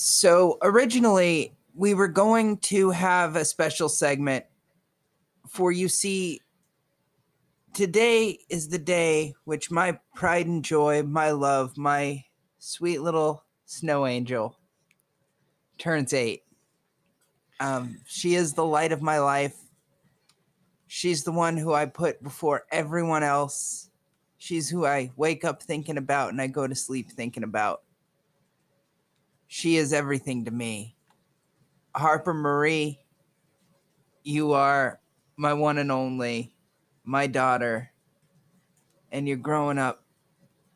So originally, we were going to have a special segment for you see. Today is the day which my pride and joy, my love, my sweet little snow angel turns eight. Um, she is the light of my life. She's the one who I put before everyone else. She's who I wake up thinking about and I go to sleep thinking about. She is everything to me. Harper Marie, you are my one and only, my daughter, and you're growing up,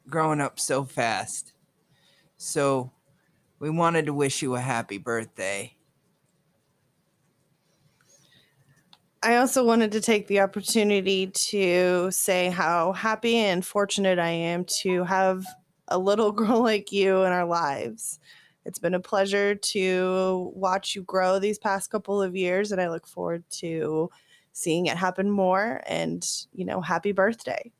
growing up so fast. So we wanted to wish you a happy birthday. I also wanted to take the opportunity to say how happy and fortunate I am to have a little girl like you in our lives. It's been a pleasure to watch you grow these past couple of years, and I look forward to seeing it happen more. And, you know, happy birthday.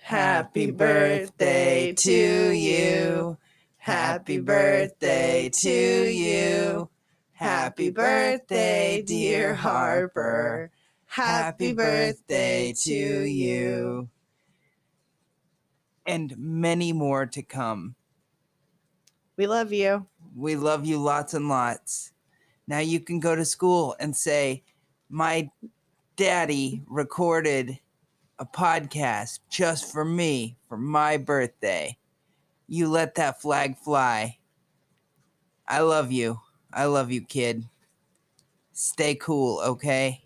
Happy birthday to you. Happy birthday to you. Happy birthday, dear Harper. Happy birthday to you. And many more to come. We love you. We love you lots and lots. Now you can go to school and say, My daddy recorded a podcast just for me for my birthday. You let that flag fly. I love you. I love you, kid. Stay cool, okay?